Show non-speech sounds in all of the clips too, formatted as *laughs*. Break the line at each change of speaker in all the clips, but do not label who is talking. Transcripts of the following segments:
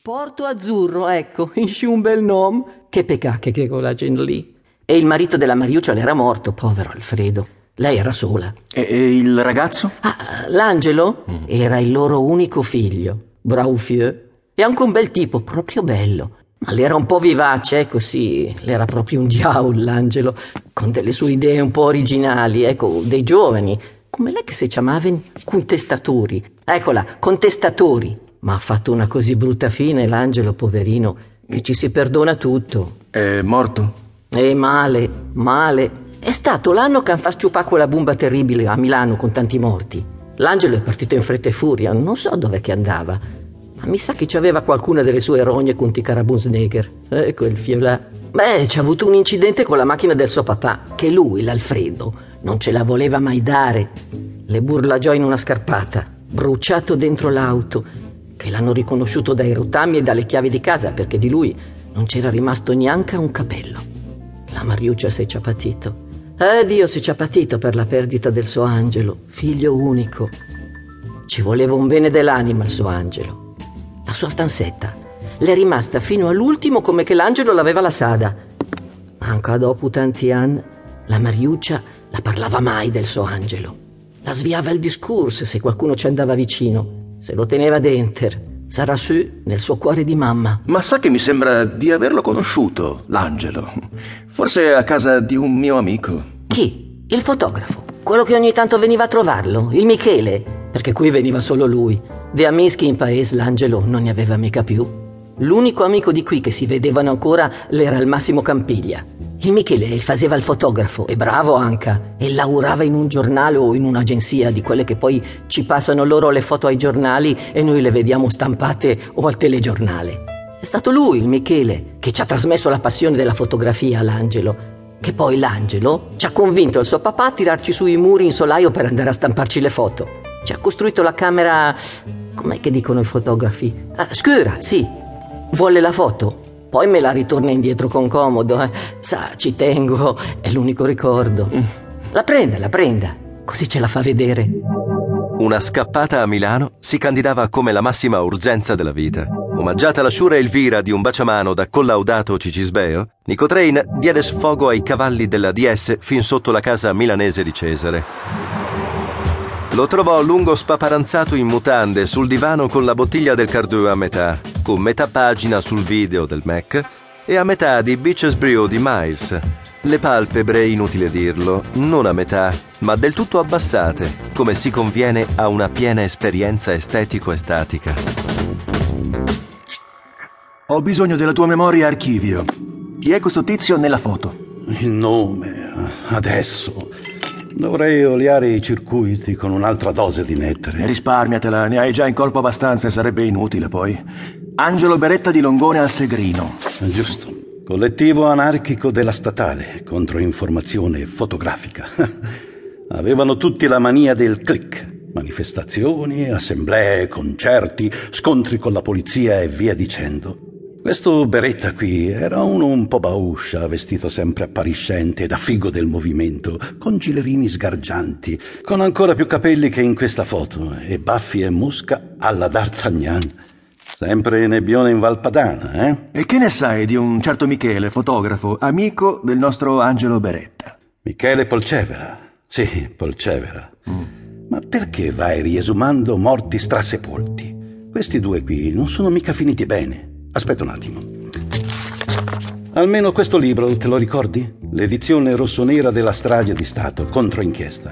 Porto Azzurro, ecco, *laughs* esce un bel nome. Che peccato che quella gente lì. E il marito della Mariuccia l'era morto, povero Alfredo. Lei era sola.
E, e il ragazzo?
Ah, l'Angelo mm. era il loro unico figlio, Braufieu. E anche un bel tipo, proprio bello. Ma l'era un po' vivace, ecco sì, l'era proprio un diavolo l'Angelo, con delle sue idee un po' originali, ecco, dei giovani, come lei che si chiamavano contestatori. Eccola, contestatori. Ma ha fatto una così brutta fine l'Angelo, poverino, che ci si perdona tutto.
È morto?
E male, male. È stato l'anno che hanno fatto sciupare quella bomba terribile a Milano con tanti morti. L'Angelo è partito in fretta e furia, non so dove che andava. Ma mi sa che c'aveva qualcuna delle sue rogne con i Carabusneger. Ecco il fiolà. Beh, c'ha avuto un incidente con la macchina del suo papà, che lui, l'Alfredo, non ce la voleva mai dare. Le burlagiò in una scarpata, bruciato dentro l'auto che l'hanno riconosciuto dai rotami e dalle chiavi di casa perché di lui non c'era rimasto neanche un capello. La Mariuccia si è ciapatito. Eh Dio si è ciapatito per la perdita del suo angelo, figlio unico. Ci voleva un bene dell'anima il suo angelo. La sua stanzetta le è rimasta fino all'ultimo come che l'angelo l'aveva lasciata. Anche dopo tanti anni, la Mariuccia la parlava mai del suo angelo. La sviava il discorso se qualcuno ci andava vicino se lo teneva dentro. Sarà su nel suo cuore di mamma.
Ma sa che mi sembra di averlo conosciuto, l'angelo. Forse a casa di un mio amico.
Chi? Il fotografo. Quello che ogni tanto veniva a trovarlo, il Michele. Perché qui veniva solo lui. De amischi in paese l'angelo non ne aveva mica più. L'unico amico di qui che si vedevano ancora l'era il Massimo Campiglia. Il Michele faceva il fotografo, e bravo anche, e lavorava in un giornale o in un'agenzia di quelle che poi ci passano loro le foto ai giornali e noi le vediamo stampate o al telegiornale. È stato lui, il Michele, che ci ha trasmesso la passione della fotografia all'Angelo, che poi l'Angelo ci ha convinto il suo papà a tirarci su i muri in solaio per andare a stamparci le foto. Ci ha costruito la camera... com'è che dicono i fotografi? Ah, scura, sì. Vuole la foto? Poi me la ritorna indietro con comodo. Eh. Sa, ci tengo, è l'unico ricordo. Mm. La prenda, la prenda, così ce la fa vedere.
Una scappata a Milano si candidava come la massima urgenza della vita. Omaggiata la sciura Elvira di un baciamano da collaudato Cicisbeo, Nico Train diede sfogo ai cavalli della DS fin sotto la casa milanese di Cesare. Lo trovò lungo spaparanzato in mutande sul divano con la bottiglia del Cardeux a metà con metà pagina sul video del Mac e a metà di Beaches Brew di Miles. Le palpebre, inutile dirlo, non a metà, ma del tutto abbassate, come si conviene a una piena esperienza estetico-estatica.
Ho bisogno della tua memoria archivio. Chi è questo tizio nella foto?
Il nome, adesso. Dovrei oliare i circuiti con un'altra dose di nettare.
Risparmiatela, ne hai già in corpo abbastanza e sarebbe inutile poi. Angelo Beretta di Longone al Segrino.
Giusto. Collettivo anarchico della statale contro informazione fotografica. *laughs* Avevano tutti la mania del click. Manifestazioni, assemblee, concerti, scontri con la polizia e via dicendo. Questo Beretta qui era uno un po' bauscia, vestito sempre appariscente da figo del movimento, con gilerini sgargianti, con ancora più capelli che in questa foto, e baffi e musca alla D'Artagnan. Sempre nebbione in Valpadana, eh?
E che ne sai di un certo Michele, fotografo, amico del nostro Angelo Beretta?
Michele Polcevera. Sì, Polcevera. Mm. Ma perché vai riesumando morti strasepolti? Questi due qui non sono mica finiti bene. Aspetta un attimo. Almeno questo libro, te lo ricordi? L'edizione rossonera della strage di Stato, contro inchiesta.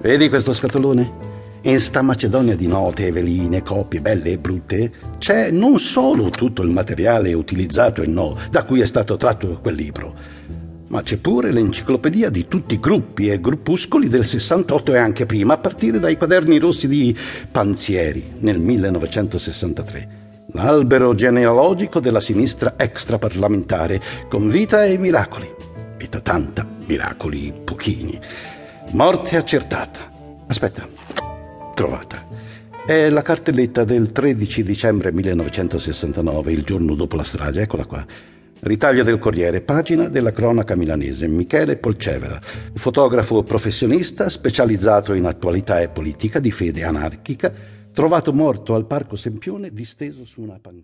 Vedi questo scatolone? In sta Macedonia di note, veline, copie belle e brutte, c'è non solo tutto il materiale utilizzato e no da cui è stato tratto quel libro, ma c'è pure l'enciclopedia di tutti i gruppi e gruppuscoli del 68 e anche prima, a partire dai quaderni rossi di Panzieri nel 1963. L'albero genealogico della sinistra extraparlamentare, con vita e miracoli. Vita tanta, miracoli pochini. Morte accertata. Aspetta trovata. È la cartelletta del 13 dicembre 1969, il giorno dopo la strage, eccola qua. Ritaglio del Corriere, pagina della cronaca milanese, Michele Polcevera, fotografo professionista specializzato in attualità e politica di fede anarchica, trovato morto al Parco Sempione disteso su una panchina.